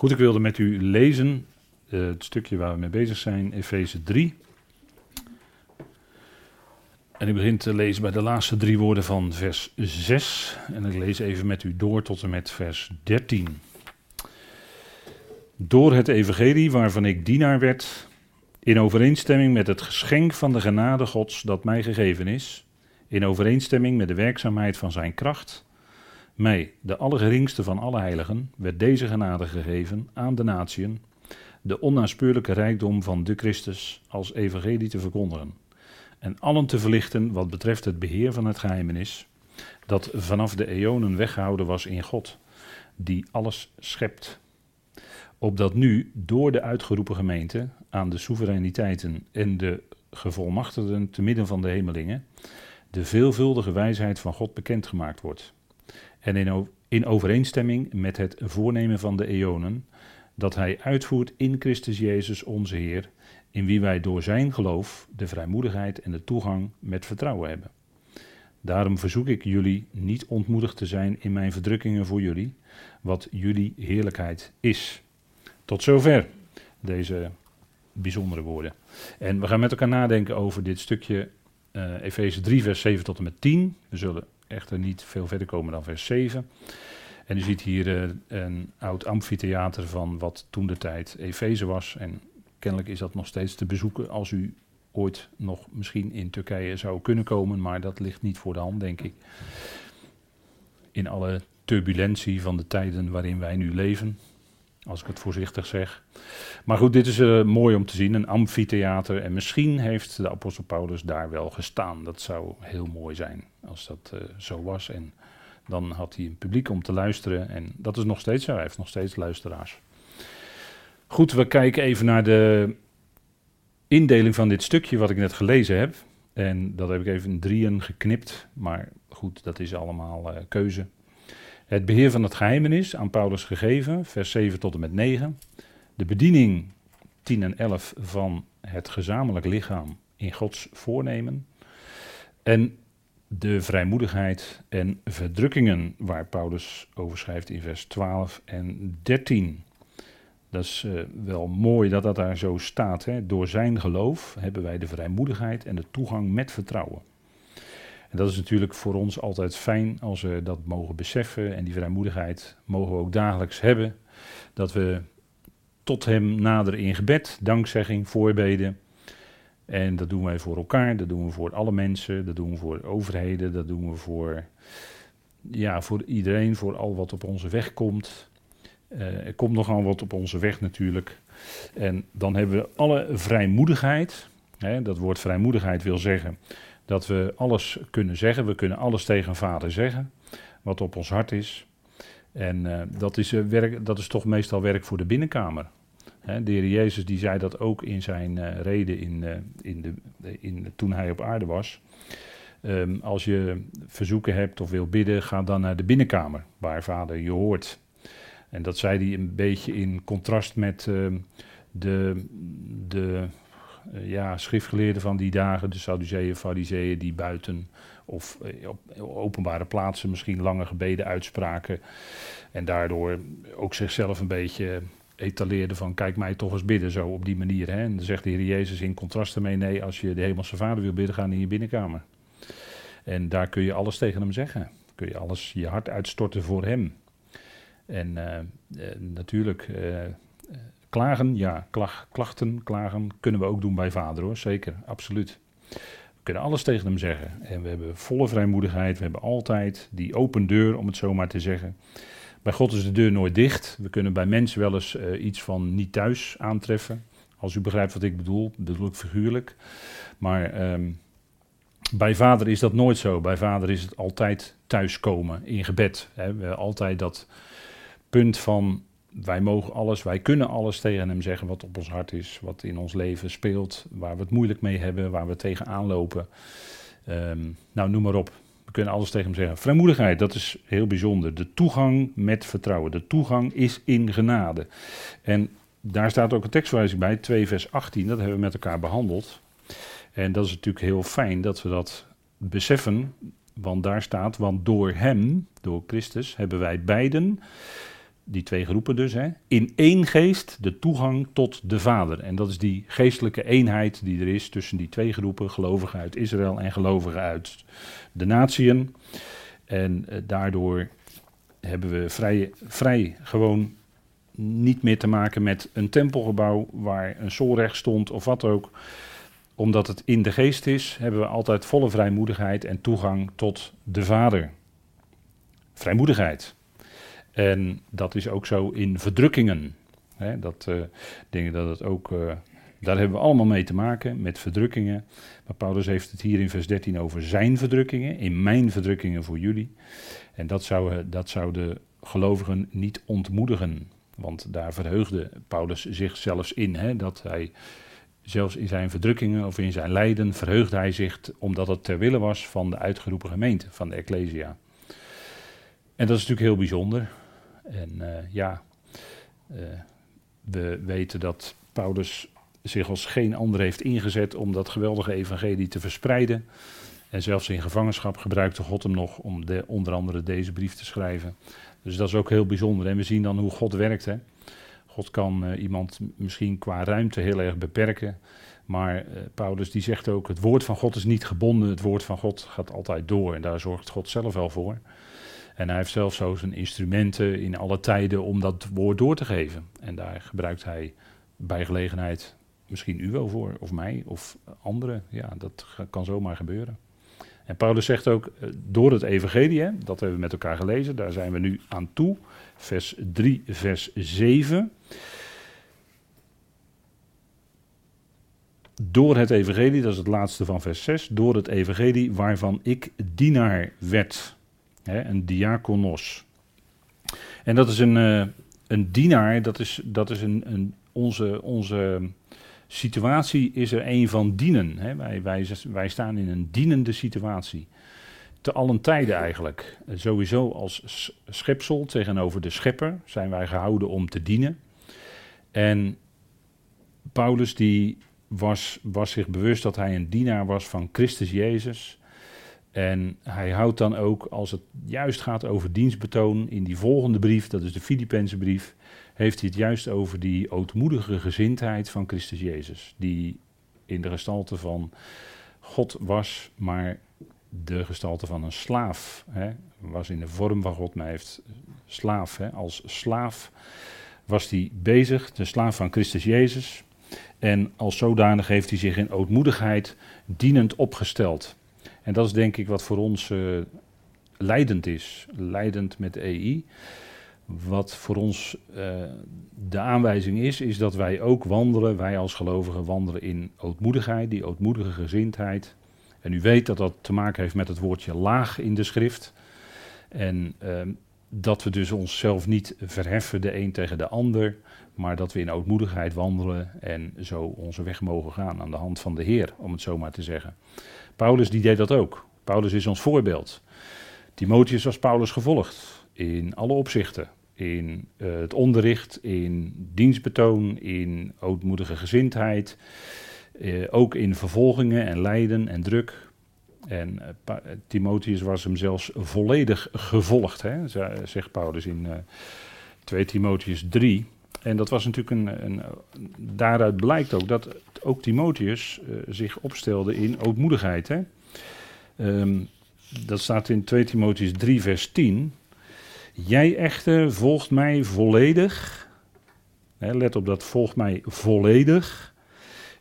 Goed, ik wilde met u lezen uh, het stukje waar we mee bezig zijn, Efeze 3. En ik begin te lezen bij de laatste drie woorden van vers 6. En ik lees even met u door tot en met vers 13. Door het evangelie waarvan ik dienaar werd, in overeenstemming met het geschenk van de genade Gods dat mij gegeven is, in overeenstemming met de werkzaamheid van zijn kracht, mij, de allergeringste van alle heiligen, werd deze genade gegeven aan de natieën, de onnaspeurlijke rijkdom van de Christus als evangelie te verkondigen en allen te verlichten wat betreft het beheer van het geheimenis, dat vanaf de eonen weggehouden was in God, die alles schept. Opdat nu door de uitgeroepen gemeente aan de soevereiniteiten en de gevolmachtigden te midden van de hemelingen de veelvuldige wijsheid van God bekendgemaakt wordt. En in, in overeenstemming met het voornemen van de eonen, dat hij uitvoert in Christus Jezus onze Heer, in wie wij door zijn geloof de vrijmoedigheid en de toegang met vertrouwen hebben. Daarom verzoek ik jullie niet ontmoedigd te zijn in mijn verdrukkingen voor jullie, wat jullie heerlijkheid is. Tot zover deze bijzondere woorden. En we gaan met elkaar nadenken over dit stukje uh, Efeze 3, vers 7 tot en met 10. We zullen echter niet veel verder komen dan vers 7. En u ziet hier uh, een oud amfitheater van wat toen de tijd Efeze was. En kennelijk is dat nog steeds te bezoeken als u ooit nog misschien in Turkije zou kunnen komen. Maar dat ligt niet voor de hand, denk ik. In alle turbulentie van de tijden waarin wij nu leven. Als ik het voorzichtig zeg. Maar goed, dit is uh, mooi om te zien, een amfitheater. En misschien heeft de apostel Paulus daar wel gestaan. Dat zou heel mooi zijn als dat uh, zo was. En dan had hij een publiek om te luisteren. En dat is nog steeds zo. Hij heeft nog steeds luisteraars. Goed, we kijken even naar de indeling van dit stukje wat ik net gelezen heb. En dat heb ik even in drieën geknipt. Maar goed, dat is allemaal uh, keuze. Het beheer van het geheimenis aan Paulus gegeven, vers 7 tot en met 9. De bediening 10 en 11 van het gezamenlijk lichaam in Gods voornemen. En de vrijmoedigheid en verdrukkingen waar Paulus over schrijft in vers 12 en 13. Dat is uh, wel mooi dat dat daar zo staat. Hè? Door zijn geloof hebben wij de vrijmoedigheid en de toegang met vertrouwen. En dat is natuurlijk voor ons altijd fijn als we dat mogen beseffen. En die vrijmoedigheid mogen we ook dagelijks hebben. Dat we tot Hem naderen in gebed, dankzegging, voorbeden. En dat doen wij voor elkaar, dat doen we voor alle mensen, dat doen we voor overheden, dat doen we voor, ja, voor iedereen, voor al wat op onze weg komt. Uh, er komt nogal wat op onze weg natuurlijk. En dan hebben we alle vrijmoedigheid. Hè, dat woord vrijmoedigheid wil zeggen dat we alles kunnen zeggen. We kunnen alles tegen vader zeggen, wat op ons hart is. En uh, dat, is, uh, werk, dat is toch meestal werk voor de binnenkamer. Hè, de heer Jezus die zei dat ook in zijn uh, reden in, in de, in, toen hij op aarde was. Um, als je verzoeken hebt of wil bidden, ga dan naar de binnenkamer, waar vader je hoort. En dat zei hij een beetje in contrast met ehm, de, de ja, schriftgeleerden van die dagen, de Sadduceeën, Fariseeën, die buiten of uh, op openbare plaatsen misschien lange gebeden uitspraken. En daardoor ook zichzelf een beetje etaleerden van kijk mij toch eens bidden, zo op die manier. Hè? En dan zegt de Heer Jezus in contrast ermee, nee, als je de Hemelse Vader wil bidden, ga in je binnenkamer. En daar kun je alles tegen hem zeggen. Kun je alles, je hart uitstorten voor hem. En uh, natuurlijk, Klagen, ja, klachten, klagen kunnen we ook doen bij vader hoor, zeker, absoluut. We kunnen alles tegen hem zeggen en we hebben volle vrijmoedigheid, we hebben altijd die open deur, om het zo maar te zeggen. Bij God is de deur nooit dicht. We kunnen bij mensen wel eens uh, iets van niet thuis aantreffen. Als u begrijpt wat ik bedoel, bedoel ik figuurlijk. Maar um, bij vader is dat nooit zo. Bij vader is het altijd thuiskomen in gebed. Hè. We altijd dat punt van wij mogen alles, wij kunnen alles tegen hem zeggen wat op ons hart is, wat in ons leven speelt, waar we het moeilijk mee hebben, waar we tegenaan lopen. Um, nou, noem maar op. We kunnen alles tegen hem zeggen. Vrijmoedigheid, dat is heel bijzonder. De toegang met vertrouwen. De toegang is in genade. En daar staat ook een tekstwijzing bij, 2 vers 18, dat hebben we met elkaar behandeld. En dat is natuurlijk heel fijn dat we dat beseffen, want daar staat, want door hem, door Christus, hebben wij beiden die twee groepen dus, hè, in één geest de toegang tot de Vader. En dat is die geestelijke eenheid die er is tussen die twee groepen, gelovigen uit Israël en gelovigen uit de natieën. En eh, daardoor hebben we vrij, vrij gewoon niet meer te maken met een tempelgebouw waar een solrecht stond of wat ook. Omdat het in de geest is, hebben we altijd volle vrijmoedigheid en toegang tot de Vader. Vrijmoedigheid. En dat is ook zo in verdrukkingen. He, dat uh, dat het ook. Uh, daar hebben we allemaal mee te maken met verdrukkingen. Maar Paulus heeft het hier in vers 13 over zijn verdrukkingen, in mijn verdrukkingen voor jullie. En dat zou, dat zou de gelovigen niet ontmoedigen. Want daar verheugde Paulus zich zelfs in. Hè, dat hij zelfs in zijn verdrukkingen of in zijn lijden verheugde hij zich omdat het ter wille was van de uitgeroepen gemeente, van de Ecclesia. En dat is natuurlijk heel bijzonder. En uh, ja, uh, we weten dat Paulus zich als geen ander heeft ingezet om dat geweldige evangelie te verspreiden. En zelfs in gevangenschap gebruikte God hem nog om de, onder andere deze brief te schrijven. Dus dat is ook heel bijzonder. En we zien dan hoe God werkt. Hè. God kan uh, iemand misschien qua ruimte heel erg beperken. Maar Paulus die zegt ook, het woord van God is niet gebonden. Het woord van God gaat altijd door. En daar zorgt God zelf wel voor. En hij heeft zelfs zo zijn instrumenten in alle tijden om dat woord door te geven. En daar gebruikt hij bij gelegenheid misschien u wel voor, of mij, of anderen. Ja, dat kan zomaar gebeuren. En Paulus zegt ook, eh, door het evangelie, dat hebben we met elkaar gelezen, daar zijn we nu aan toe, vers 3, vers 7. Door het evangelie, dat is het laatste van vers 6, door het evangelie waarvan ik dienaar werd. Hè, een diakonos. En dat is een, uh, een dienaar, dat is, dat is een, een, onze, onze situatie is er een van dienen. Hè. Wij, wij, wij staan in een dienende situatie. Te allen tijden eigenlijk. Sowieso als schepsel tegenover de schepper zijn wij gehouden om te dienen. En Paulus die was, was zich bewust dat hij een dienaar was van Christus Jezus. En hij houdt dan ook, als het juist gaat over dienstbetoon, in die volgende brief, dat is de Filipijnse brief, heeft hij het juist over die ootmoedige gezindheid van Christus Jezus. Die in de gestalte van God was, maar de gestalte van een slaaf. Hè, was in de vorm van God, maar heeft slaaf. Hè, als slaaf was hij bezig, de slaaf van Christus Jezus. En als zodanig heeft hij zich in ootmoedigheid dienend opgesteld. En dat is denk ik wat voor ons uh, leidend is. Leidend met EI. Wat voor ons uh, de aanwijzing is, is dat wij ook wandelen, wij als gelovigen wandelen in ootmoedigheid, die ootmoedige gezindheid. En u weet dat dat te maken heeft met het woordje laag in de schrift. En uh, dat we dus onszelf niet verheffen de een tegen de ander, maar dat we in ootmoedigheid wandelen en zo onze weg mogen gaan aan de hand van de Heer, om het zo maar te zeggen. Paulus die deed dat ook. Paulus is ons voorbeeld. Timotheus was Paulus gevolgd in alle opzichten. In uh, het onderricht, in dienstbetoon, in ootmoedige gezindheid. Uh, ook in vervolgingen en lijden en druk. En uh, Timotheus was hem zelfs volledig gevolgd, hè, zegt Paulus in 2 Timotheus 3. En dat was natuurlijk een, een, Daaruit blijkt ook dat ook Timotheus uh, zich opstelde in ootmoedigheid. Hè? Um, dat staat in 2 Timotheus 3, vers 10. Jij echter volgt mij volledig. Hè, let op dat volgt mij volledig.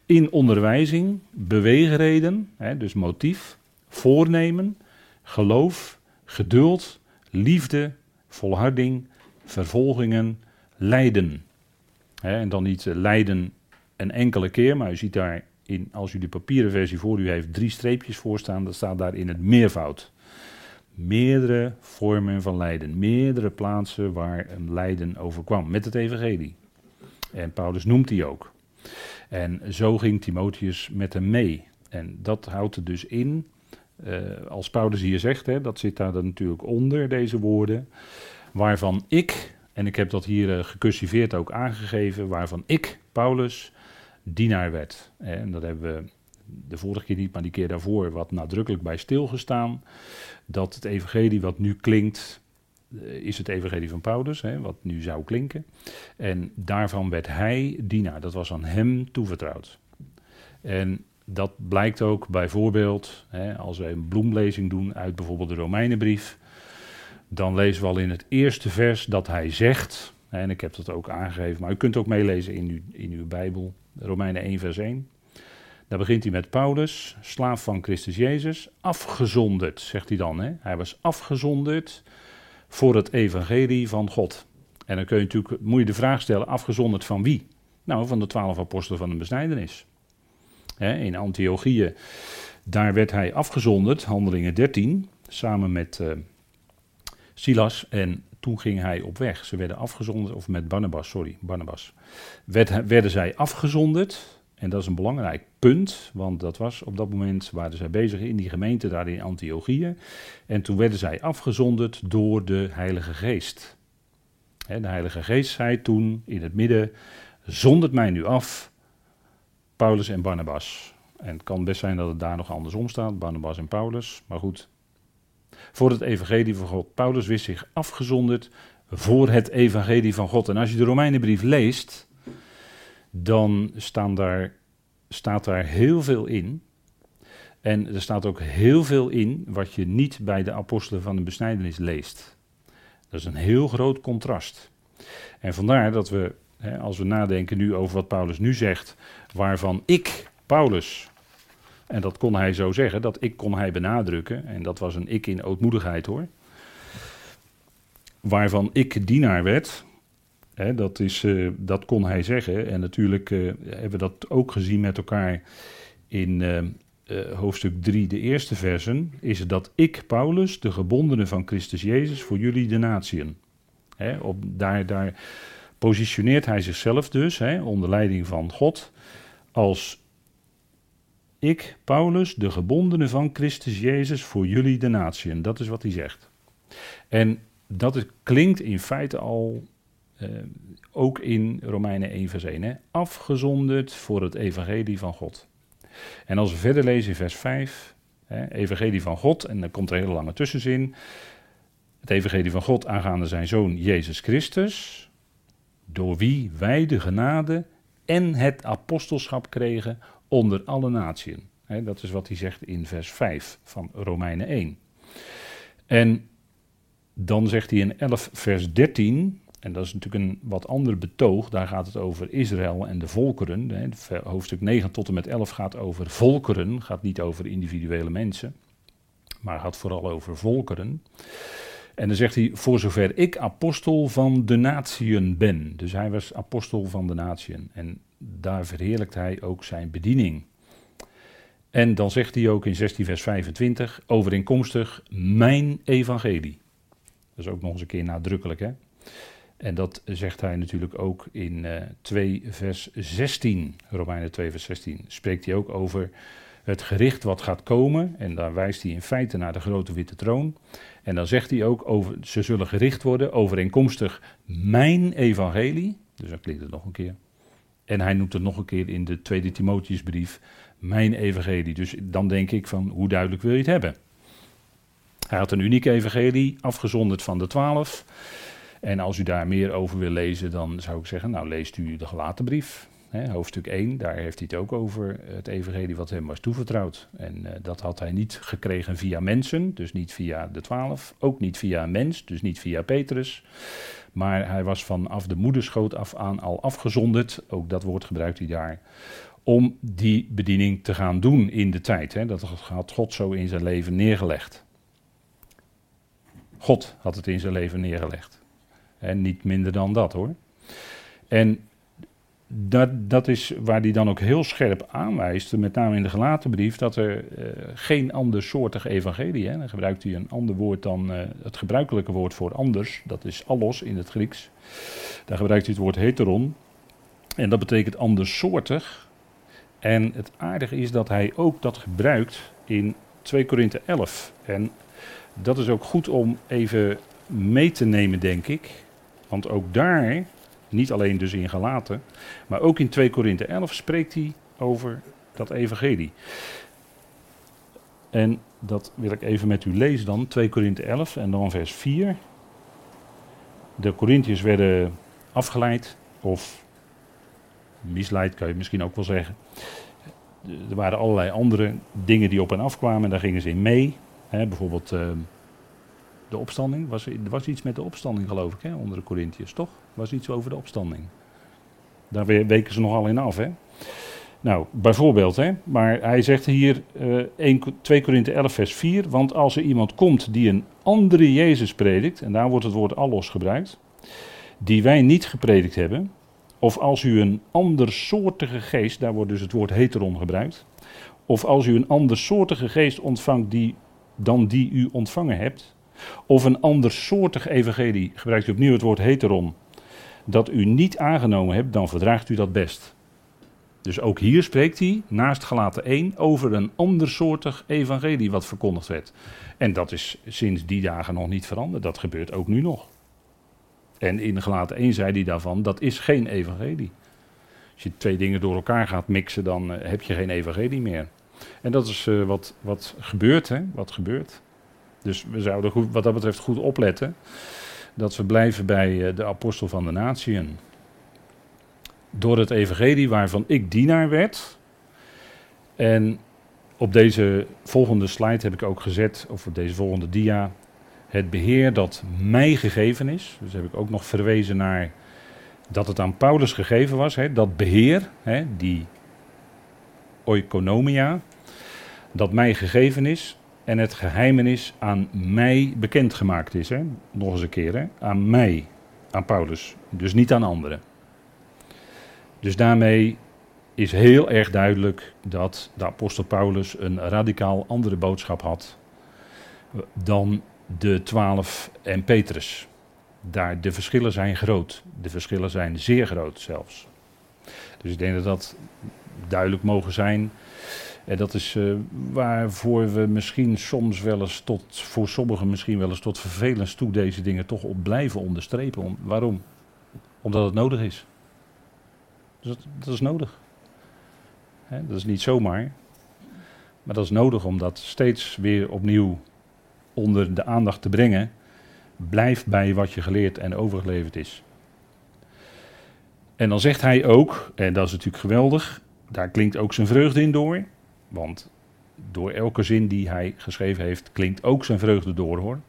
In onderwijzing, beweegreden, hè, dus motief, voornemen, geloof, geduld, liefde, volharding, vervolgingen, lijden. En dan niet lijden een enkele keer, maar u ziet daar in, als u de papieren versie voor u heeft, drie streepjes voor staan. Dat staat daar in het meervoud. Meerdere vormen van lijden, meerdere plaatsen waar een lijden overkwam met het evangelie. En Paulus noemt die ook. En zo ging Timotheus met hem mee. En dat houdt er dus in, uh, als Paulus hier zegt, hè, dat zit daar dan natuurlijk onder, deze woorden, waarvan ik, en ik heb dat hier uh, gecursiveerd ook aangegeven, waarvan ik, Paulus, dienaar werd. En dat hebben we de vorige keer niet, maar die keer daarvoor wat nadrukkelijk bij stilgestaan. Dat het evangelie wat nu klinkt, is het evangelie van Paulus, hè, wat nu zou klinken. En daarvan werd hij dienaar. Dat was aan hem toevertrouwd. En dat blijkt ook bijvoorbeeld, hè, als we een bloemlezing doen uit bijvoorbeeld de Romeinenbrief, dan lezen we al in het eerste vers dat hij zegt, en ik heb dat ook aangegeven, maar u kunt ook meelezen in uw, in uw Bijbel, Romeinen 1 vers 1. Daar begint hij met Paulus, slaaf van Christus Jezus, afgezonderd, zegt hij dan. Hè? Hij was afgezonderd voor het evangelie van God. En dan kun je natuurlijk, moet je de vraag stellen, afgezonderd van wie? Nou, van de twaalf apostelen van de besnijdenis. in Antiochië, daar werd hij afgezonderd, handelingen 13, samen met uh, Silas. En toen ging hij op weg. Ze werden afgezonderd, of met Barnabas, sorry, Barnabas. Werd, werden zij afgezonderd en dat is een belangrijk punt, want dat was op dat moment waren zij bezig in die gemeente daar in Antiochië. En toen werden zij afgezonderd door de Heilige Geest. de Heilige Geest zei toen in het midden: Zondert mij nu af, Paulus en Barnabas. En het kan best zijn dat het daar nog andersom staat, Barnabas en Paulus. Maar goed, voor het evangelie van God. Paulus wist zich afgezonderd voor het evangelie van God. En als je de Romeinenbrief leest, dan staan daar, staat daar heel veel in. En er staat ook heel veel in wat je niet bij de apostelen van de besnijdenis leest. Dat is een heel groot contrast. En vandaar dat we, hè, als we nadenken nu over wat Paulus nu zegt, waarvan ik, Paulus, en dat kon hij zo zeggen, dat ik kon hij benadrukken, en dat was een ik in ootmoedigheid hoor, waarvan ik dienaar werd, dat, is, eh, dat kon hij zeggen. En natuurlijk uh, hebben we dat ook gezien met elkaar in uh, hoofdstuk 3, de eerste versen. Is dat ik, Paulus, de gebondene van Christus Jezus, voor jullie de natieën. op, daar, daar positioneert hij zichzelf dus, onder leiding van God, als ik, Paulus, de gebondene van Christus Jezus, voor jullie de natieën. Dat is wat hij zegt. En dat klinkt in feite al uh, ook in Romeinen 1 vers 1. Hè, afgezonderd voor het evangelie van God. En als we verder lezen in vers 5, hè, evangelie van God, en dan komt er een hele lange tussenzin. Het evangelie van God aangaande zijn zoon Jezus Christus, door wie wij de genade en het apostelschap kregen onder alle naties. dat is wat hij zegt in vers 5 van Romeinen 1. En dan zegt hij in 11 vers 13, en dat is natuurlijk een wat ander betoog. Daar gaat het over Israël en de volkeren. Hoofdstuk 9 tot en met 11 gaat over volkeren. Gaat niet over individuele mensen. Maar gaat vooral over volkeren. En dan zegt hij: Voor zover ik apostel van de natieën ben. Dus hij was apostel van de natieën. En daar verheerlijkt hij ook zijn bediening. En dan zegt hij ook in 16 vers 25: Overeenkomstig mijn evangelie. Dat is ook nog eens een keer nadrukkelijk, hè? En dat zegt hij natuurlijk ook in uh, eh, 2 vers 16, Romeinen 2 vers 16. Spreekt hij ook over het gericht wat gaat komen. En daar wijst hij in feite naar de grote witte troon. En dan zegt hij ook over, ze zullen gericht worden overeenkomstig mijn evangelie. Dus dan klinkt het nog een keer. En hij noemt het nog een keer in de tweede Timotheusbrief, mijn evangelie. Dus dan denk ik van, hoe duidelijk wil je het hebben? Hij had een unieke evangelie, afgezonderd van de twaalf. En als u daar meer over wil lezen, dan zou ik zeggen, nou leest u de gelaten brief. Hè, hoofdstuk 1, daar heeft hij het ook over het evangelie wat hem was toevertrouwd. En uh, dat had hij niet gekregen via mensen, dus niet via de twaalf. Ook niet via een mens, dus niet via Petrus. Maar hij was vanaf de moederschoot af aan al afgezonderd, ook dat woord gebruikt hij daar, om die bediening te gaan doen in de tijd. Hè. Dat had God zo in zijn leven neergelegd. God had het in zijn leven neergelegd. En niet minder dan dat hoor. En dat, dat is waar hij dan ook heel scherp aanwijst, met name in de gelaten brief, dat er uh, geen andersoortig evangelie, hè, dan gebruikt hij een ander woord dan uh, het gebruikelijke woord voor anders, dat is allos in het Grieks. Daar gebruikt hij het woord heteron, en dat betekent andersoortig. En het aardige is dat hij ook dat gebruikt in 2 Korinthe 11. En dat is ook goed om even mee te nemen, denk ik. Want ook daar, niet alleen dus in Galaten, maar ook in 2 Korinthe 11 spreekt hij over dat evangelie. En dat wil ik even met u lezen dan, 2 Korinthe 11 en dan vers 4. De Corinthiërs werden afgeleid of misleid, kan je misschien ook wel zeggen. Er waren allerlei andere dingen die op en afkwamen en daar gingen ze in mee. Bijvoorbeeld uh, de opstanding. Was, er was iets met de opstanding, geloof ik, hè, onder de Corinthiërs, toch? was iets over de opstanding. Daar weken ze nogal in af, hè? Nou, bijvoorbeeld, hè? maar hij zegt hier uh, 1, 2 Korinthe 11, vers 4. Want als er iemand komt die een andere Jezus predikt, en daar wordt het woord allos gebruikt, die wij niet gepredikt hebben, of als u een andersoortige geest, daar wordt dus het woord heteron gebruikt, of als u een andersoortige geest ontvangt die, dan die u ontvangen hebt, of een andersoortig evangelie, gebruikt u opnieuw het woord heteron, dat u niet aangenomen hebt, dan verdraagt u dat best. Dus ook hier spreekt hij, naast gelaten 1, over een andersoortig evangelie wat verkondigd werd. En dat is sinds die dagen nog niet veranderd. Dat gebeurt ook nu nog. En in gelaten 1 zei hij daarvan, dat is geen evangelie. Als je twee dingen door elkaar gaat mixen, dan uh, heb je geen evangelie meer. En dat is uh, wat, wat gebeurt, hè? Wat gebeurt. Dus we zouden goed, wat dat betreft goed opletten dat we blijven bij uh, de apostel van de natieën. Door het evangelie waarvan ik dienaar werd. En op deze volgende slide heb ik ook gezet, of op deze volgende dia, het beheer dat mij gegeven is. Dus heb ik ook nog verwezen naar dat het aan Paulus gegeven was. Hè, dat beheer, hè, die oikonomia, dat mij gegeven is. En het geheimenis aan mij bekendgemaakt is. Hè. Nog eens een keer, hè, aan mij, aan Paulus. Dus niet aan anderen. Dus daarmee is heel erg duidelijk dat de apostel Paulus een radicaal andere boodschap had dan de twaalf en Petrus. Daar, de verschillen zijn groot. De verschillen zijn zeer groot zelfs. Dus ik denk dat dat duidelijk mogen zijn. En dat is uh, waarvoor we misschien soms wel eens tot, voor sommigen misschien wel eens tot vervelens toe deze dingen toch op blijven onderstrepen. Om, waarom? Omdat het nodig is. Dus dat, dat is nodig. Hè, dat is niet zomaar. Maar dat is nodig om dat steeds weer opnieuw onder de aandacht te brengen. Blijf bij wat je geleerd en overgeleverd is. En dan zegt hij ook, en dat is natuurlijk geweldig, daar klinkt ook zijn vreugde in door. Want door elke zin die hij geschreven heeft, klinkt ook zijn vreugde door hoor.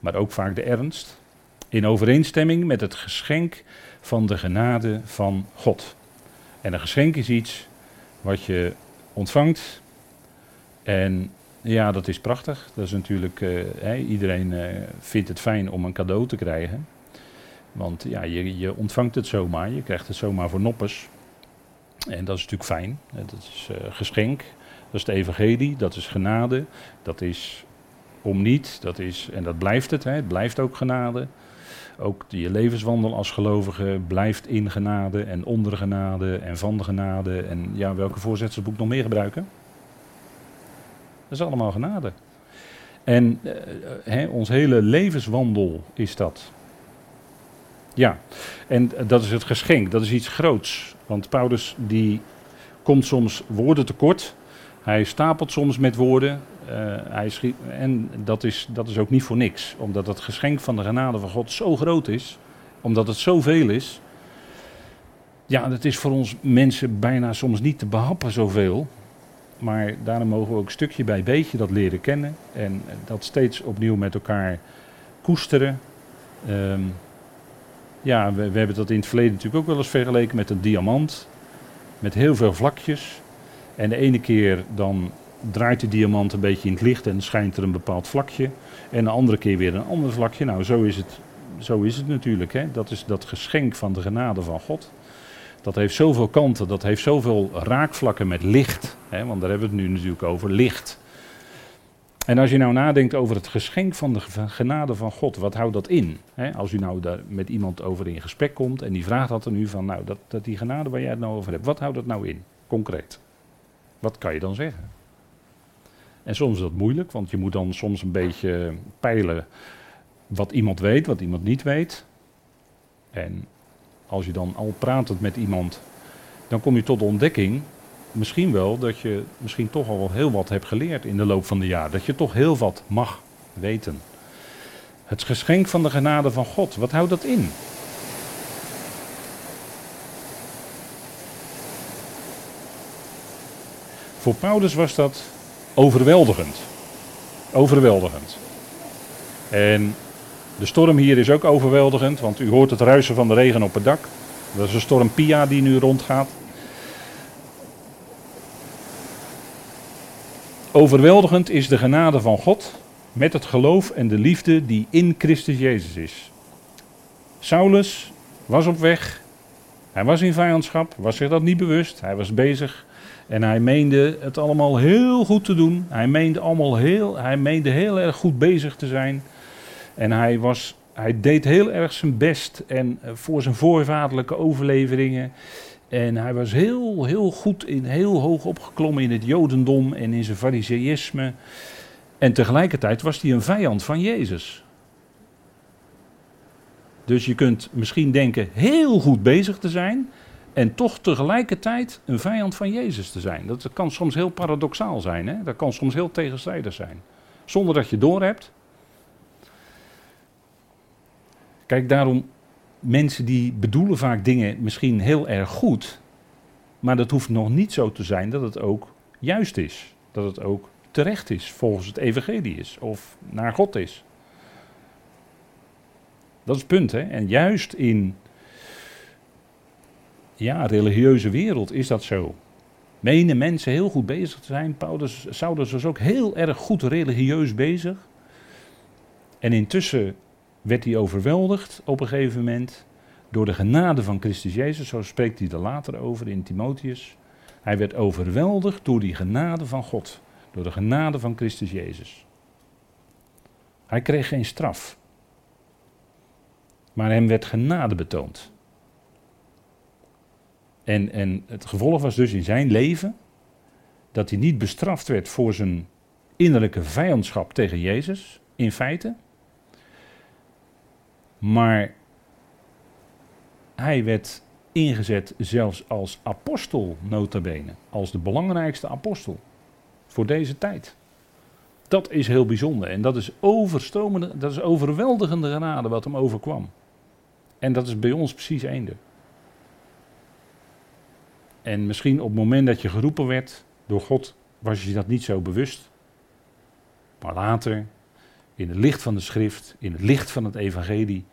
Maar ook vaak de ernst. In overeenstemming met het geschenk van de genade van God. En een geschenk is iets wat je ontvangt. En ja, dat is prachtig. Dat is natuurlijk, uh, iedereen uh, vindt het fijn om een cadeau te krijgen. Want ja, je, je ontvangt het zomaar, je krijgt het zomaar voor noppes. En dat is natuurlijk fijn. Dat is uh, geschenk, dat is de evangelie, dat is genade, dat is om niet, dat is, en dat blijft het, hè, het blijft ook genade. Ook je levenswandel als gelovige blijft in genade en onder genade en van de genade. En ja, welke voorzetselsboek nog meer gebruiken? Dat is allemaal genade. En uh, ons hele levenswandel is dat. Ja, en dat is het geschenk, dat is iets groots. Want Paulus die komt soms woorden tekort. Hij stapelt soms met woorden. Uh, hij en dat is, dat is ook niet voor niks. Omdat het geschenk van de genade van God zo groot is. Omdat het zoveel is. Ja, het is voor ons mensen bijna soms niet te behappen zoveel. Maar daarom mogen we ook stukje bij beetje dat leren kennen. En dat steeds opnieuw met elkaar koesteren. Um, ja, we, hebben dat in het verleden natuurlijk ook wel eens vergeleken met een diamant. Met heel veel vlakjes. En de ene keer dan draait de diamant een beetje in het licht en schijnt er een bepaald vlakje. En de andere keer weer een ander vlakje. Nou, zo is het, zo is het natuurlijk. Hè? Dat is dat geschenk van de genade van God. Dat heeft zoveel kanten, dat heeft zoveel raakvlakken met licht. Hè? Want daar hebben we het nu natuurlijk over, licht. En als je nou nadenkt over het geschenk van de genade van God, wat houdt dat in? als u nou daar met iemand over in gesprek komt en die vraagt dat er nu van, nou, dat, dat die genade waar jij het nou over hebt, wat houdt dat nou in, concreet? Wat kan je dan zeggen? En soms is dat moeilijk, want je moet dan soms een beetje peilen wat iemand weet, wat iemand niet weet. En als je dan al pratend met iemand, dan kom je tot de ontdekking, misschien wel, dat je misschien toch al heel wat hebt geleerd in de loop van de jaren. Dat je toch heel wat mag weten. Het geschenk van de genade van God. Wat houdt dat in? Voor Paulus was dat overweldigend. Overweldigend. En de storm hier is ook overweldigend, want u hoort het ruisen van de regen op het dak. Dat is een storm Pia die nu rondgaat. Overweldigend is de genade van God met het geloof en de liefde die in Christus Jezus is. Saulus was op weg. Hij was in vijandschap, was zich dat niet bewust. Hij was bezig en hij meende het allemaal heel goed te doen. Hij meende, allemaal heel, hij meende heel erg goed bezig te zijn. En hij, was, hij deed heel erg zijn best en eh, voor zijn voorvaderlijke overleveringen. En hij was heel, heel goed, in, heel hoog opgeklommen in het Jodendom en in zijn fariseïsme. En tegelijkertijd was hij een vijand van Jezus. Dus je kunt misschien denken heel goed bezig te zijn en toch tegelijkertijd een vijand van Jezus te zijn. Dat kan soms heel paradoxaal zijn, hè? dat kan soms heel tegenstrijdig zijn. Zonder dat je doorhebt. Kijk, daarom mensen die bedoelen vaak dingen misschien heel erg goed, maar dat hoeft nog niet zo te zijn dat het ook juist is. Dat het ook terecht is, volgens het evangelie is of naar God is. Dat is het punt, hè. En juist in ja, religieuze wereld is dat zo. Menen mensen heel goed bezig te zijn. Paulus, Saulus was ook heel erg goed religieus bezig. En intussen werd hij overweldigd op een gegeven moment door de genade van Christus Jezus. Zo spreekt hij er later over in Timotheus. Hij werd overweldigd door die genade van God. Door de genade van Christus Jezus. Hij kreeg geen straf. Maar hem werd genade betoond. En, en het gevolg was dus in zijn leven dat hij niet bestraft werd voor zijn innerlijke vijandschap tegen Jezus, in feite. Maar hij werd ingezet zelfs als apostel, nota bene. Als de belangrijkste apostel voor deze tijd. Dat is heel bijzonder en dat is overstromende, dat is overweldigende genade wat hem overkwam. En dat is bij ons precies eender. En misschien op het moment dat je geroepen werd door God, was je dat niet zo bewust. Maar later, in het licht van de schrift, in het licht van het evangelie,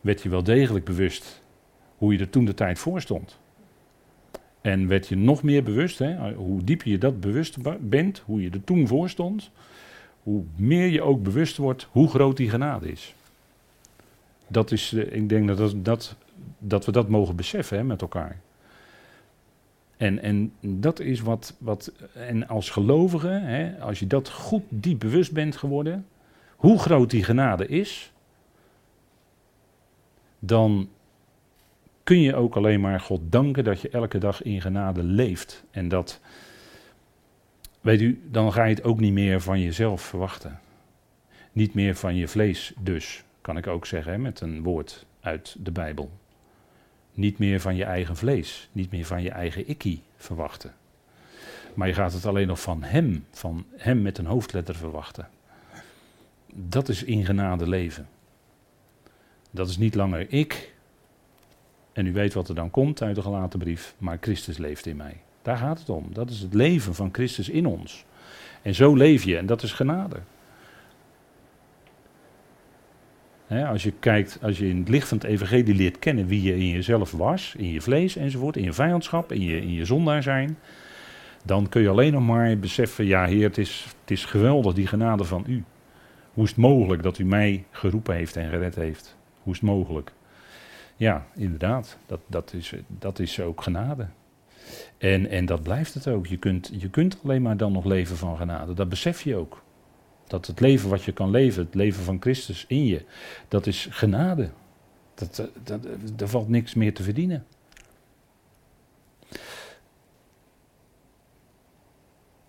werd je wel degelijk bewust hoe je er toen de tijd voor stond. En werd je nog meer bewust, hè, hoe dieper je dat bewust bent, hoe je er toen voor stond, hoe meer je ook bewust wordt hoe groot die genade is. Dat is, eh, ik denk dat, dat, dat we dat mogen beseffen hè, met elkaar. En, en dat is wat, wat, en als gelovige, hè, als je dat goed diep bewust bent geworden, hoe groot die genade is, dan kun je ook alleen maar God danken dat je elke dag in genade leeft. En dat, weet u, dan ga je het ook niet meer van jezelf verwachten. Niet meer van je vlees dus, kan ik ook zeggen met een woord uit de Bijbel. Niet meer van je eigen vlees, niet meer van je eigen ikkie verwachten. Maar je gaat het alleen nog van Hem, van Hem met een hoofdletter verwachten. Dat is in genade leven. Dat is niet langer ik. En u weet wat er dan komt uit de gelaten brief, maar Christus leeft in mij. Daar gaat het om. Dat is het leven van Christus in ons. En zo leef je en dat is genade als je kijkt, als je in het licht van het evangelie leert kennen wie je in jezelf was, in je vlees enzovoort, in je vijandschap, in je, in je zondaar zijn, dan kun je alleen nog maar beseffen, ja heer, het is, het is geweldig die genade van u. Hoe is het mogelijk dat u mij geroepen heeft en gered heeft? Hoe is het mogelijk? Ja, inderdaad, dat, dat, is, dat is ook genade. En, en dat blijft het ook. Je kunt, je kunt alleen maar dan nog leven van genade. Dat besef je ook. Dat het leven wat je kan leven, het leven van Christus in je, dat is genade. Dat, eh, dat, er valt niks meer te verdienen.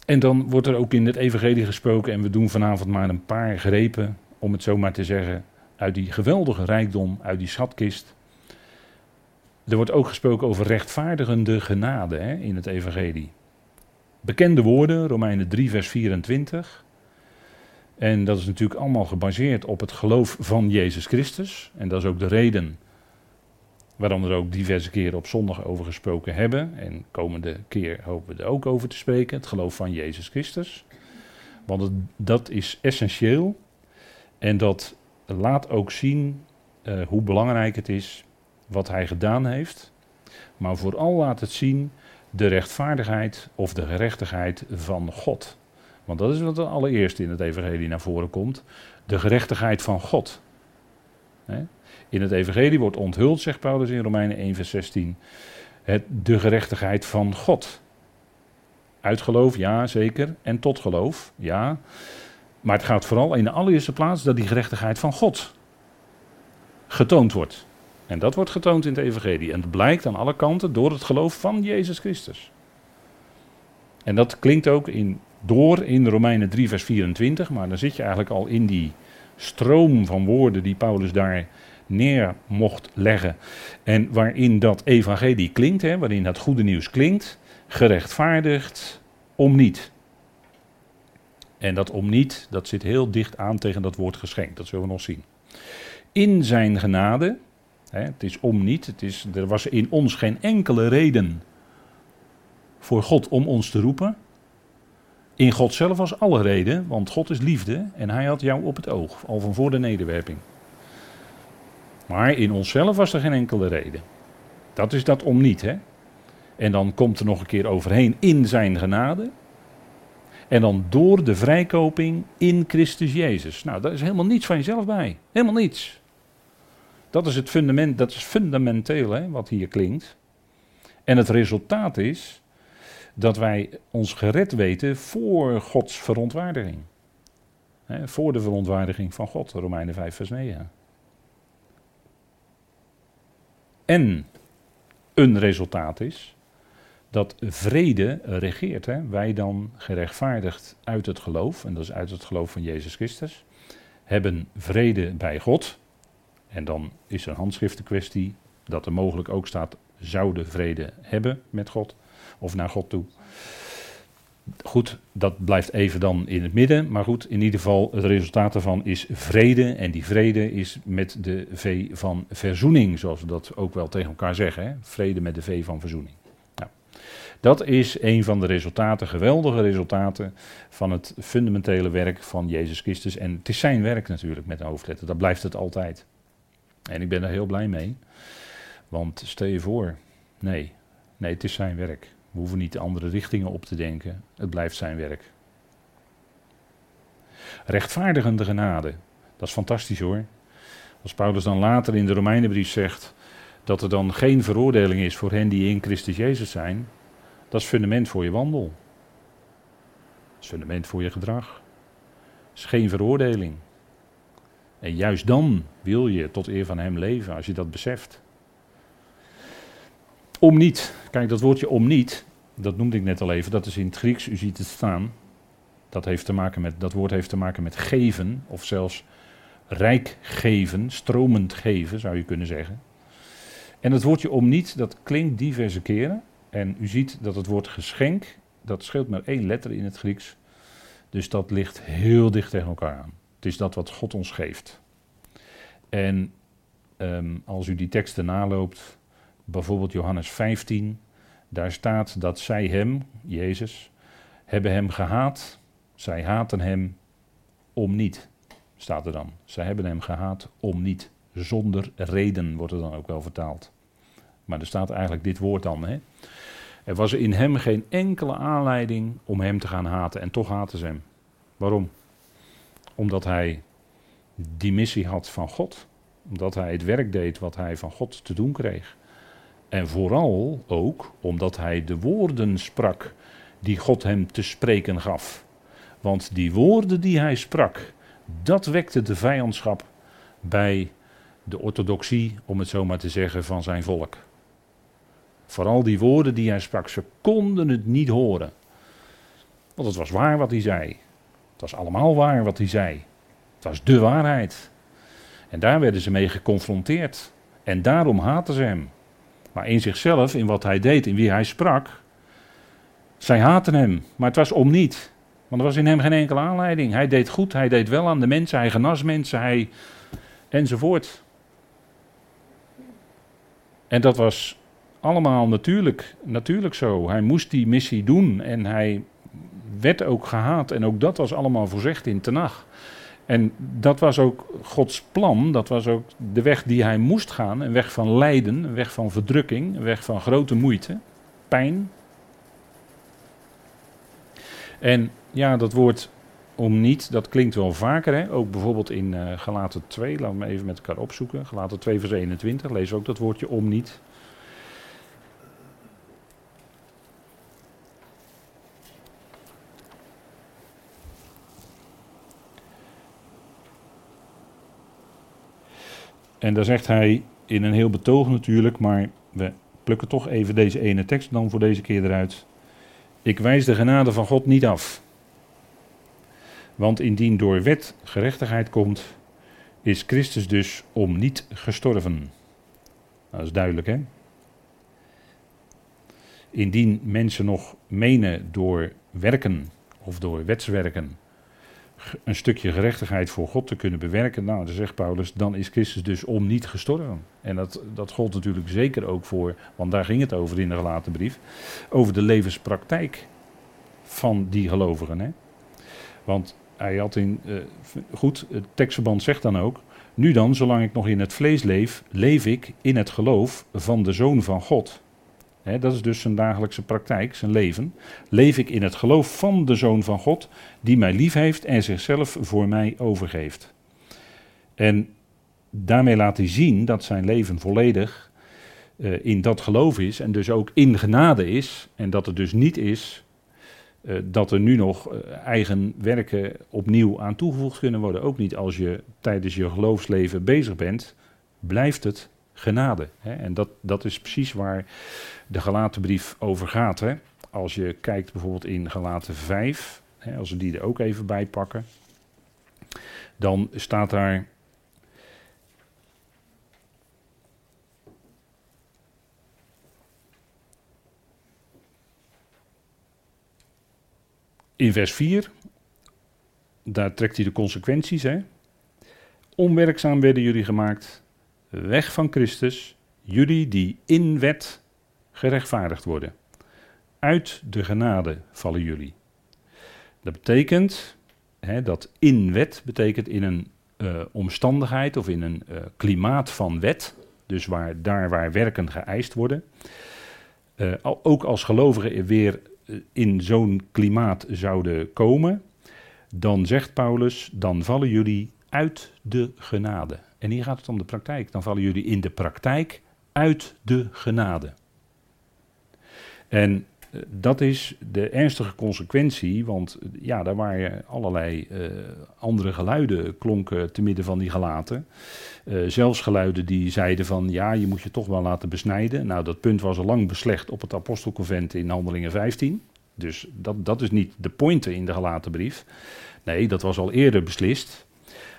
En dan wordt er ook in het evangelie gesproken, en we doen vanavond maar een paar grepen, om het zo maar te zeggen, uit die geweldige rijkdom, uit die schatkist. Er wordt ook gesproken over rechtvaardigende genade hè, in het evangelie. Bekende woorden, Romeinen 3, vers 24. En dat is natuurlijk allemaal gebaseerd op het geloof van Jezus Christus. En dat is ook de reden waarom we er ook diverse keren op zondag over gesproken hebben. En komende keer hopen we er ook over te spreken. Het geloof van Jezus Christus. Want dat is essentieel. En dat laat ook zien uh, hoe belangrijk het is wat hij gedaan heeft. Maar vooral laat het zien de rechtvaardigheid of de gerechtigheid van God. Want dat is wat er allereerst in het evangelie naar voren komt. De gerechtigheid van God. In het evangelie wordt onthuld, zegt Paulus in Romeinen 1 vers 16, het, de gerechtigheid van God. Uit geloof, ja zeker, en tot geloof, ja. Maar het gaat vooral in de allereerste plaats dat die gerechtigheid van God getoond wordt. En dat wordt getoond in het Evangelie. En het blijkt aan alle kanten door het geloof van Jezus Christus. En dat klinkt ook in, door in Romeinen 3, vers 24. Maar dan zit je eigenlijk al in die stroom van woorden die Paulus daar neer mocht leggen. En waarin dat evangelie klinkt, hè, waarin dat goede nieuws klinkt, gerechtvaardigd om niet. En dat om niet, dat zit heel dicht aan tegen dat woord geschenk. Dat zullen we nog zien. In zijn genade, hè, het is om niet, het is, er was in ons geen enkele reden voor God om ons te roepen. In God zelf was alle reden, want God is liefde en hij had jou op het oog, al van voor de nederwerping. Maar in onszelf was er geen enkele reden. Dat is dat om niet, hè. En dan komt er nog een keer overheen in zijn genade. En dan door de vrijkoping in Christus Jezus. Nou, daar is helemaal niets van jezelf bij. Helemaal niets. Dat is het fundament, dat is fundamenteel hè, wat hier klinkt. En het resultaat is dat wij ons gered weten voor Gods verontwaardiging. Voor de verontwaardiging van God, Romeinen 5 vers 9. En een resultaat is dat vrede regeert. Hè? Wij dan gerechtvaardigd uit het geloof, en dat is uit het geloof van Jezus Christus, hebben vrede bij God. En dan is een handschriftenkwestie dat er mogelijk ook staat, zouden vrede hebben met God of naar God toe. Goed, dat blijft even dan in het midden. Maar goed, in ieder geval, het resultaat daarvan is vrede. En die vrede is met de V van verzoening, zoals we dat ook wel tegen elkaar zeggen. Hè? Vrede met de V van verzoening. Nou, dat is een van de resultaten, geweldige resultaten van het fundamentele werk van Jezus Christus. En het is zijn werk natuurlijk met een hoofdletter, dat blijft het altijd. En ik ben er heel blij mee. Want stel je voor, nee, nee, het is zijn werk. We hoeven niet andere richtingen op te denken. Het blijft zijn werk. Rechtvaardigende genade. Dat is fantastisch hoor. Als Paulus dan later in de Romeinenbrief zegt dat er dan geen veroordeling is voor hen die in Christus Jezus zijn, dat is fundament voor je wandel. Dat is fundament voor je gedrag. Dat is geen veroordeling. En juist dan wil je tot eer van Hem leven, als je dat beseft. Om niet. Kijk, dat woordje om niet, dat noemde ik net al even, dat is in het Grieks, u ziet het staan. Dat, heeft te maken met, dat woord heeft te maken met geven, of zelfs rijk geven, stromend geven zou je kunnen zeggen. En het woordje om niet, dat klinkt diverse keren. En u ziet dat het woord geschenk, dat scheelt maar één letter in het Grieks. Dus dat ligt heel dicht tegen elkaar aan. Het is dat wat God ons geeft. En um, als u die teksten naloopt, bijvoorbeeld Johannes 15, daar staat dat zij hem, Jezus, hebben hem gehaat. Zij haten hem om niet, staat er dan. Zij hebben hem gehaat om niet. Zonder reden wordt er dan ook wel vertaald. Maar er staat eigenlijk dit woord dan. Hè? Er was in hem geen enkele aanleiding om hem te gaan haten. En toch haten ze hem. Waarom? Omdat hij die missie had van God. Omdat hij het werk deed wat hij van God te doen kreeg. En vooral ook omdat hij de woorden sprak die God hem te spreken gaf. Want die woorden die hij sprak, dat wekte de vijandschap bij de orthodoxie, om het zo maar te zeggen, van zijn volk. Vooral die woorden die hij sprak, ze konden het niet horen. Want het was waar wat hij zei. Het was allemaal waar wat hij zei. Het was de waarheid. En daar werden ze mee geconfronteerd. En daarom haten ze hem. Maar in zichzelf, in wat hij deed, in wie hij sprak. Zij haatten hem, maar het was om niet. Want er was in hem geen enkele aanleiding. Hij deed goed, hij deed wel aan de mensen, hij genas mensen, hij enzovoort. En dat was allemaal natuurlijk, natuurlijk zo. Hij moest die missie doen en hij werd ook gehaat. En ook dat was allemaal voorzegd in Tenach. En dat was ook Gods plan, dat was ook de weg die hij moest gaan. Een weg van lijden, een weg van verdrukking, een weg van grote moeite, pijn. En ja, dat woord om niet, dat klinkt wel vaker. Hè? Ook bijvoorbeeld in uh, Galaten 2, laten we even met elkaar opzoeken. Galaten 2 vers 21, lees ook dat woordje om niet. En daar zegt hij in een heel betoog natuurlijk, maar we plukken toch even deze ene tekst dan voor deze keer eruit. Ik wijs de genade van God niet af. Want indien door wet gerechtigheid komt, is Christus dus om niet gestorven. Nou, dat is duidelijk, hè? Indien mensen nog menen door werken of door wetswerken een stukje gerechtigheid voor God te kunnen bewerken, nou, dan zegt Paulus, dan is Christus dus om niet gestorven. En dat, dat gold natuurlijk zeker ook voor, want daar ging het over in de gelaten brief, over de levenspraktijk van die gelovigen. Hè? Want hij had in, uh, goed, het tekstverband zegt dan ook, nu dan, zolang ik nog in het vlees leef, leef ik in het geloof van de Zoon van God dat is dus zijn dagelijkse praktijk, zijn leven. Leef ik in het geloof van de Zoon van God, die mij lief heeft en zichzelf voor mij overgeeft. En daarmee laat hij zien dat zijn leven volledig uh, in dat geloof is en dus ook in genade is. En dat het dus niet is uh, dat er nu nog uh, eigen werken opnieuw aan toegevoegd kunnen worden. Ook niet als je tijdens je geloofsleven bezig bent, blijft het genade. Hè? En dat, dat is precies waar de Galatenbrief over gaat. Hè? Als je kijkt bijvoorbeeld in Galaten 5, hè, als we die er ook even bij pakken, dan staat daar. In vers 4, daar trekt hij de consequenties. Hè? Onwerkzaam werden jullie gemaakt, weg van Christus, jullie die in wet gerechtvaardigd worden. Uit de genade vallen jullie. Dat betekent hè, dat in wet betekent in een uh, omstandigheid of in een uh, klimaat van wet, dus waar, daar waar werken geëist worden. Uh, ook als gelovigen weer in zo'n klimaat zouden komen, dan zegt Paulus, dan vallen jullie uit de genade. En hier gaat het om de praktijk. Dan vallen jullie in de praktijk uit de genade. En eh, dat is de ernstige consequentie, want eh, ja, daar waren allerlei uh, andere geluiden klonken te midden van die gelaten. Uh, zelfs geluiden die zeiden van ja, je moet je toch wel laten besnijden. Nou, dat punt was al lang beslecht op het apostelconvent in Handelingen 15. Dus dat, dat is niet de pointe in de gelaten brief. Nee, dat was al eerder beslist.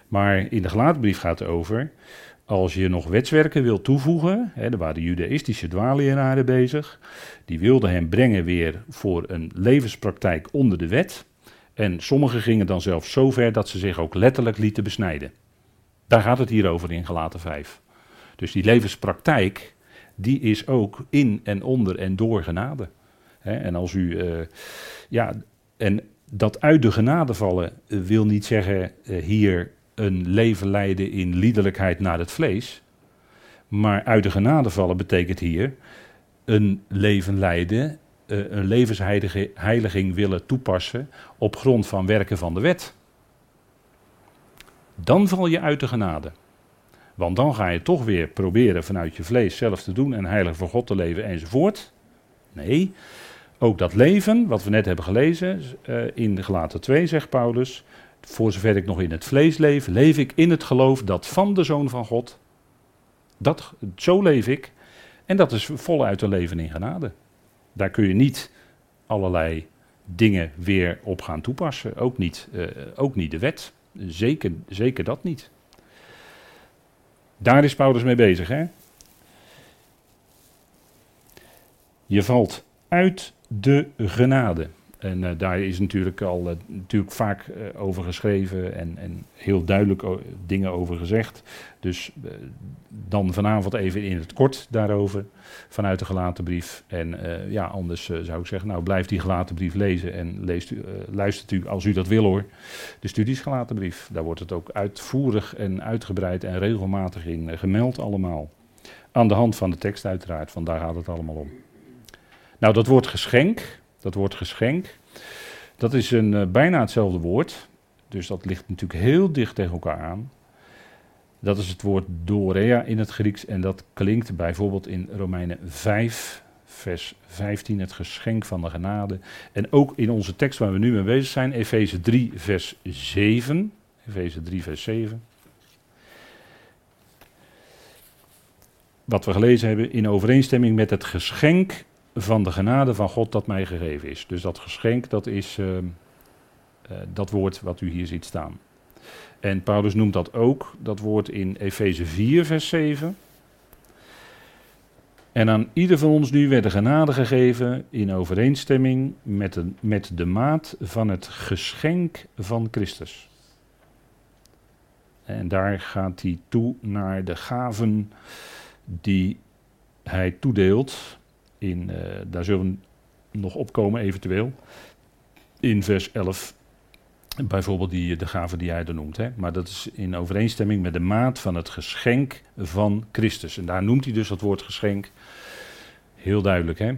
Maar in de gelaten brief gaat het over als je nog wetswerken wil toevoegen, hè, er waren judaïstische dwaalleraren bezig, die wilden hem brengen weer voor een levenspraktijk onder de wet. En sommigen gingen dan zelfs zo ver dat ze zich ook letterlijk lieten besnijden. Daar gaat het hier over in Gelaten 5. Dus die levenspraktijk, die is ook in en onder en door genade. en als u, uh, ja, en dat uit de genade vallen wil niet zeggen uh, hier een leven leiden in liederlijkheid naar het vlees. Maar uit de genade vallen betekent hier een leven leiden, uh, een levensheiliging willen toepassen op grond van werken van de wet. Dan val je uit de genade. Want dan ga je toch weer proberen vanuit je vlees zelf te doen en heilig voor God te leven enzovoort. Nee, ook dat leven, wat we net hebben gelezen uh, in de Gelaten 2, zegt Paulus, voor zover ik nog in het vlees leef, leef ik in het geloof dat van de Zoon van God. Dat, zo leef ik. En dat is voluit een leven in genade. Daar kun je niet allerlei dingen weer op gaan toepassen. Ook niet, uh, ook niet de wet. Zeker, zeker dat niet. Daar is Paulus mee bezig. Hè? Je valt uit de genade. En uh, daar is natuurlijk al uh, natuurlijk vaak uh, over geschreven en, en heel duidelijk dingen over gezegd. Dus dan vanavond even in het kort daarover vanuit de gelaten brief. En ja, anders zou ik zeggen, nou blijf die gelaten brief lezen en leest u, luistert u als u dat wil hoor, de studies gelaten brief. Daar wordt het ook uitvoerig en uitgebreid en regelmatig in gemeld allemaal. Aan de hand van de tekst uiteraard, van daar gaat het allemaal om. Nou, dat woord geschenk, dat woord geschenk, dat is een, uh, bijna hetzelfde woord. Dus dat ligt natuurlijk heel dicht tegen elkaar aan. Dat is het woord dorea in het Grieks en dat klinkt bijvoorbeeld in Romeinen 5, vers 15, het geschenk van de genade. En ook in onze tekst waar we nu mee bezig zijn, Efeze 3, vers 7. Efeze 3, vers 7. Wat we gelezen hebben, in overeenstemming met het geschenk van de genade van God dat mij gegeven is. Dus dat geschenk, dat is uh, uh, dat woord wat u hier ziet staan. En Paulus noemt dat ook, dat woord in Efeze 4, vers 7. En aan ieder van ons nu werd de genade gegeven in overeenstemming met met de maat van het geschenk van Christus. En daar gaat hij toe naar de gaven die hij toedeelt in, uh, daar zullen we nog opkomen eventueel. In vers 11 bijvoorbeeld die, de gave die hij er noemt. Hè? Maar dat is in overeenstemming met de maat van het geschenk van Christus. En daar noemt hij dus dat woord geschenk heel duidelijk. Hè?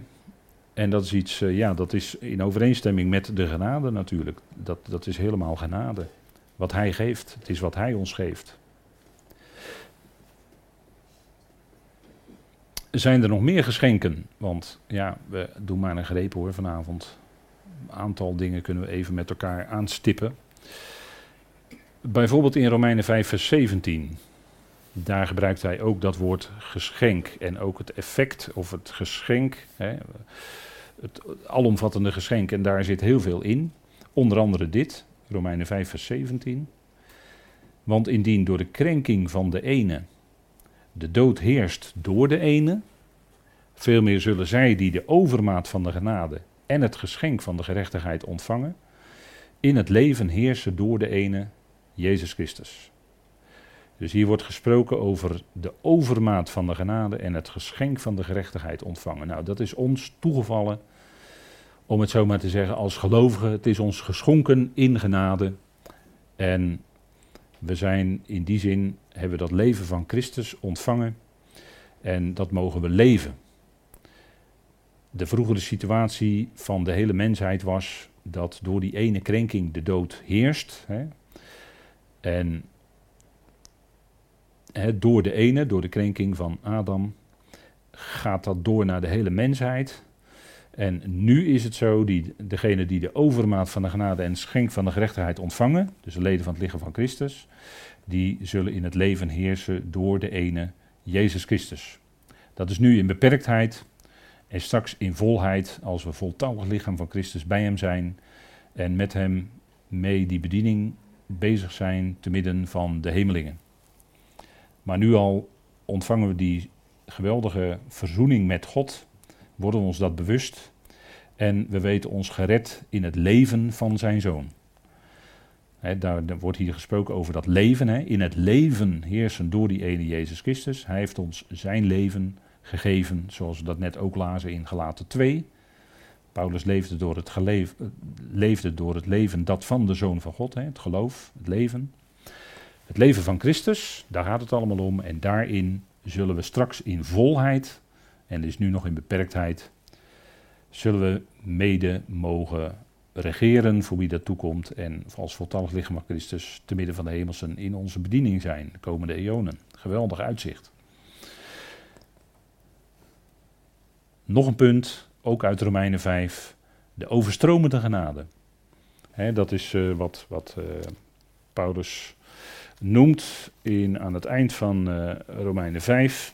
En dat is iets, uh, ja, dat is in overeenstemming met de genade natuurlijk. Dat, dat is helemaal genade. Wat hij geeft, het is wat hij ons geeft. Zijn er nog meer geschenken? Want ja, we doen maar een greep hoor vanavond. Een aantal dingen kunnen we even met elkaar aanstippen. Bijvoorbeeld in Romeinen 5, vers 17. Daar gebruikt hij ook dat woord geschenk. En ook het effect of het geschenk. Hè, het alomvattende geschenk. En daar zit heel veel in. Onder andere dit, Romeinen 5, vers 17. Want indien door de krenking van de ene de dood heerst door de ene, veel meer zullen zij die de overmaat van de genade en het geschenk van de gerechtigheid ontvangen, in het leven heersen door de ene, Jezus Christus. Dus hier wordt gesproken over de overmaat van de genade en het geschenk van de gerechtigheid ontvangen. Nou, dat is ons toegevallen, om het zo maar te zeggen, als gelovigen. Het is ons geschonken in genade. En we zijn in die zin, hebben we dat leven van Christus ontvangen en dat mogen we leven. De vroegere situatie van de hele mensheid was dat door die ene krenking de dood heerst. Hè, en hè, door de ene, door de krenking van Adam, gaat dat door naar de hele mensheid. En nu is het zo, die, degene die de overmaat van de genade en schenk van de gerechtigheid ontvangen, dus de leden van het lichaam van Christus, die zullen in het leven heersen door de ene, Jezus Christus. Dat is nu in beperktheid en straks in volheid als we voltallig lichaam van Christus bij Hem zijn en met Hem mee die bediening bezig zijn te midden van de hemelingen. Maar nu al ontvangen we die geweldige verzoening met God worden ons dat bewust en we weten ons gered in het leven van zijn zoon. Daar, wordt hier gesproken over dat leven. in het leven heersen door die ene Jezus Christus. Hij heeft ons zijn leven gegeven, zoals we dat net ook lazen in Galaten 2. Paulus leefde door het, leefde door het leven dat van de Zoon van God, het geloof, het leven. Het leven van Christus, daar gaat het allemaal om. En daarin zullen we straks in volheid en is nu nog in beperktheid, zullen we mede mogen regeren voor wie dat toekomt en als voltallig lichaam van Christus te midden van de hemelsen in onze bediening zijn de komende eonen. Geweldig uitzicht. Nog een punt, ook uit Romeinen 5, de overstromende genade. dat is uh, wat, wat uh, Paulus noemt in, aan het eind van uh, Romeinen 5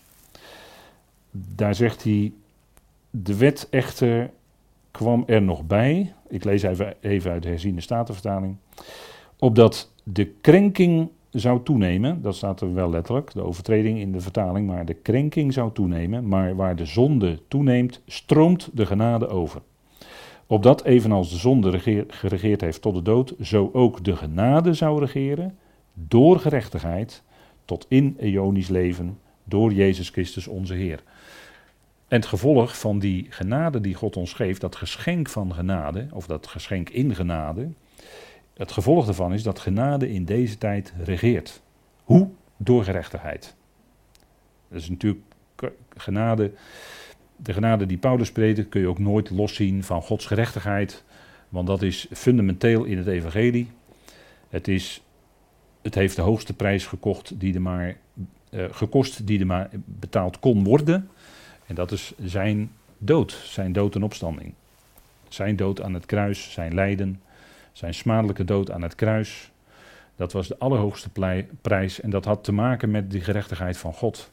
daar zegt hij, de wet echter kwam er nog bij, ik lees even, even uit de herziende statenvertaling, opdat de krenking zou toenemen, dat staat er wel letterlijk, de overtreding in de vertaling, maar de krenking zou toenemen, maar waar de zonde toeneemt, stroomt de genade over. Opdat evenals de zonde geregeerd heeft tot de dood, zo ook de genade zou regeren door gerechtigheid tot in eonisch leven door Jezus Christus onze Heer. En het gevolg van die genade die God ons geeft, dat geschenk van genade, of dat geschenk in genade, het gevolg daarvan is dat genade in deze tijd regeert. Hoe? Door gerechtigheid. Dat is natuurlijk genade. De genade die Paulus predikt kun je ook nooit loszien van Gods gerechtigheid. Want dat is fundamenteel in het evangelie. Het, is, het heeft de hoogste prijs gekocht die er maar, uh, gekost die er maar betaald kon worden. En dat is zijn dood, zijn dood en opstanding. Zijn dood aan het kruis, zijn lijden, zijn smadelijke dood aan het kruis. Dat was de allerhoogste prijs en dat had te maken met de gerechtigheid van God.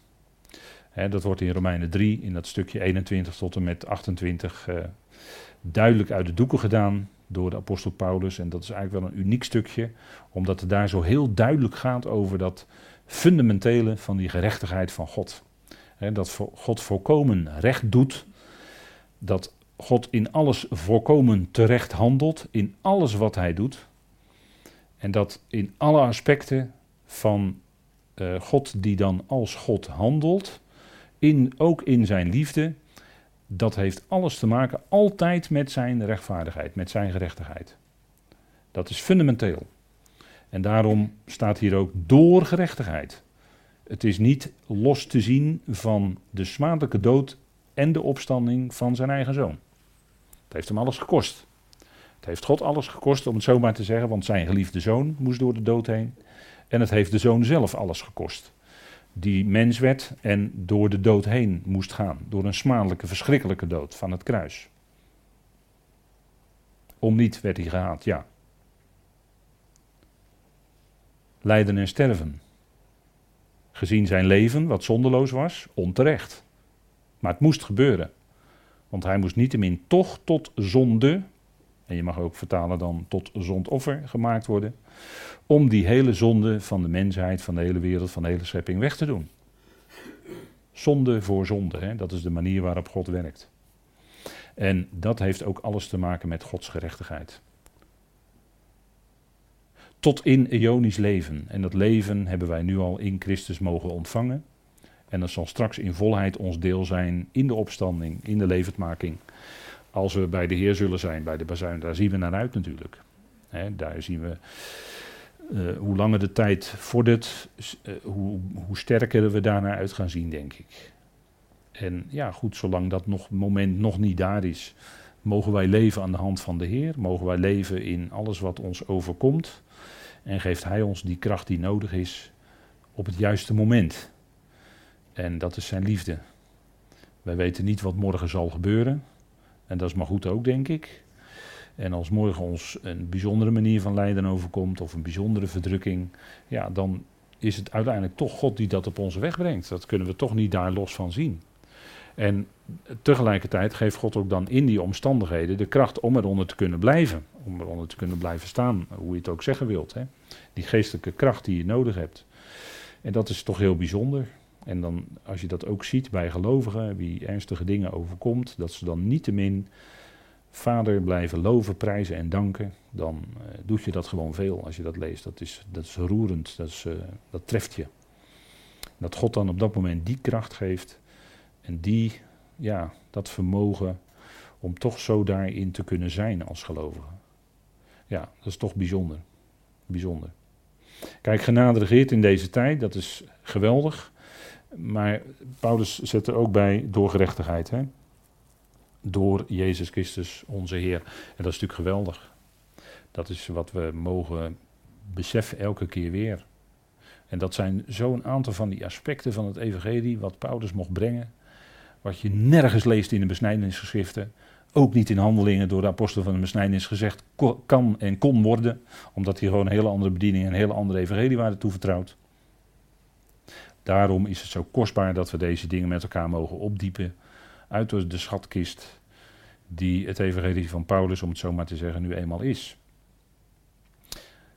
dat wordt in Romeinen 3, in dat stukje 21 tot en met 28, uh, eh, duidelijk uit de doeken gedaan door de apostel Paulus. En dat is eigenlijk wel een uniek stukje, omdat het daar zo heel duidelijk gaat over dat fundamentele van die gerechtigheid van God dat God volkomen recht doet. Dat God in alles volkomen terecht handelt. In alles wat hij doet. En dat in alle aspecten van uh, God die dan als God handelt. In, ook in zijn liefde. Dat heeft alles te maken altijd met zijn rechtvaardigheid, met zijn gerechtigheid. Dat is fundamenteel. En daarom staat hier ook door gerechtigheid. Het is niet los te zien van de smadelijke dood en de opstanding van zijn eigen zoon. Het heeft hem alles gekost. Het heeft God alles gekost, om het zo maar te zeggen, want zijn geliefde zoon moest door de dood heen. En het heeft de zoon zelf alles gekost. Die mens werd en door de dood heen moest gaan. Door een smadelijke, verschrikkelijke dood van het kruis. Om niet werd hij gehaald, ja. Lijden en sterven gezien zijn leven, wat zondeloos was, onterecht. Maar het moest gebeuren. Want hij moest niettemin toch tot zonde, en je mag ook vertalen dan tot zondoffer gemaakt worden, om die hele zonde van de mensheid, van de hele wereld, van de hele schepping weg te doen. Zonde voor zonde, hè? dat is de manier waarop God werkt. En dat heeft ook alles te maken met Gods gerechtigheid tot in eonisch leven. En dat leven hebben wij nu al in Christus mogen ontvangen. En dat zal straks in volheid ons deel zijn in de opstanding, in de levendmaking. Als we bij de Heer zullen zijn, bij de bazuin. Daar zien we naar uit natuurlijk. daar zien we uh, hoe langer de tijd vordert, uh, hoe, hoe sterker we daarnaar uit gaan zien, denk ik. En ja, goed, zolang dat nog, moment nog niet daar is, mogen wij leven aan de hand van de Heer. Mogen wij leven in alles wat ons overkomt. En geeft Hij ons die kracht die nodig is op het juiste moment. En dat is zijn liefde. Wij weten niet wat morgen zal gebeuren. En dat is maar goed ook, denk ik. En als morgen ons een bijzondere manier van lijden overkomt, of een bijzondere verdrukking, ja, dan is het uiteindelijk toch God die dat op onze weg brengt. Dat kunnen we toch niet daar los van zien. En tegelijkertijd geeft God ook dan in die omstandigheden de kracht om eronder te kunnen blijven. Om eronder te kunnen blijven staan, hoe je het ook zeggen wilt. Hè. Die geestelijke kracht die je nodig hebt. En dat is toch heel bijzonder. En dan, als je dat ook ziet bij gelovigen, wie ernstige dingen overkomt, dat ze dan niettemin Vader blijven loven, prijzen en danken, dan uh, doet je dat gewoon veel als je dat leest. Dat is, dat is roerend, dat, is, uh, dat treft je. Dat God dan op dat moment die kracht geeft en die, ja, dat vermogen om toch zo daarin te kunnen zijn als gelovige. Ja, dat is toch bijzonder. Bijzonder. Kijk, genade regeert in deze tijd, dat is geweldig. Maar Paulus zet er ook bij door gerechtigheid. Hè? Door Jezus Christus, onze Heer. En dat is natuurlijk geweldig. Dat is wat we mogen beseffen elke keer weer. En dat zijn zo'n aantal van die aspecten van het Evangelie, wat Paulus mocht brengen. Wat je nergens leest in de besnijdenisgeschriften. Ook niet in handelingen door de apostel van de besnijdenis gezegd kan en kon worden. Omdat hier gewoon een hele andere bediening en een hele andere evangelie waren toevertrouwd. Daarom is het zo kostbaar dat we deze dingen met elkaar mogen opdiepen. Uit de schatkist die het evangelie van Paulus, om het zo maar te zeggen, nu eenmaal is.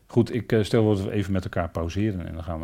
Goed, ik eh, stel dat we even met elkaar pauzeren en dan gaan we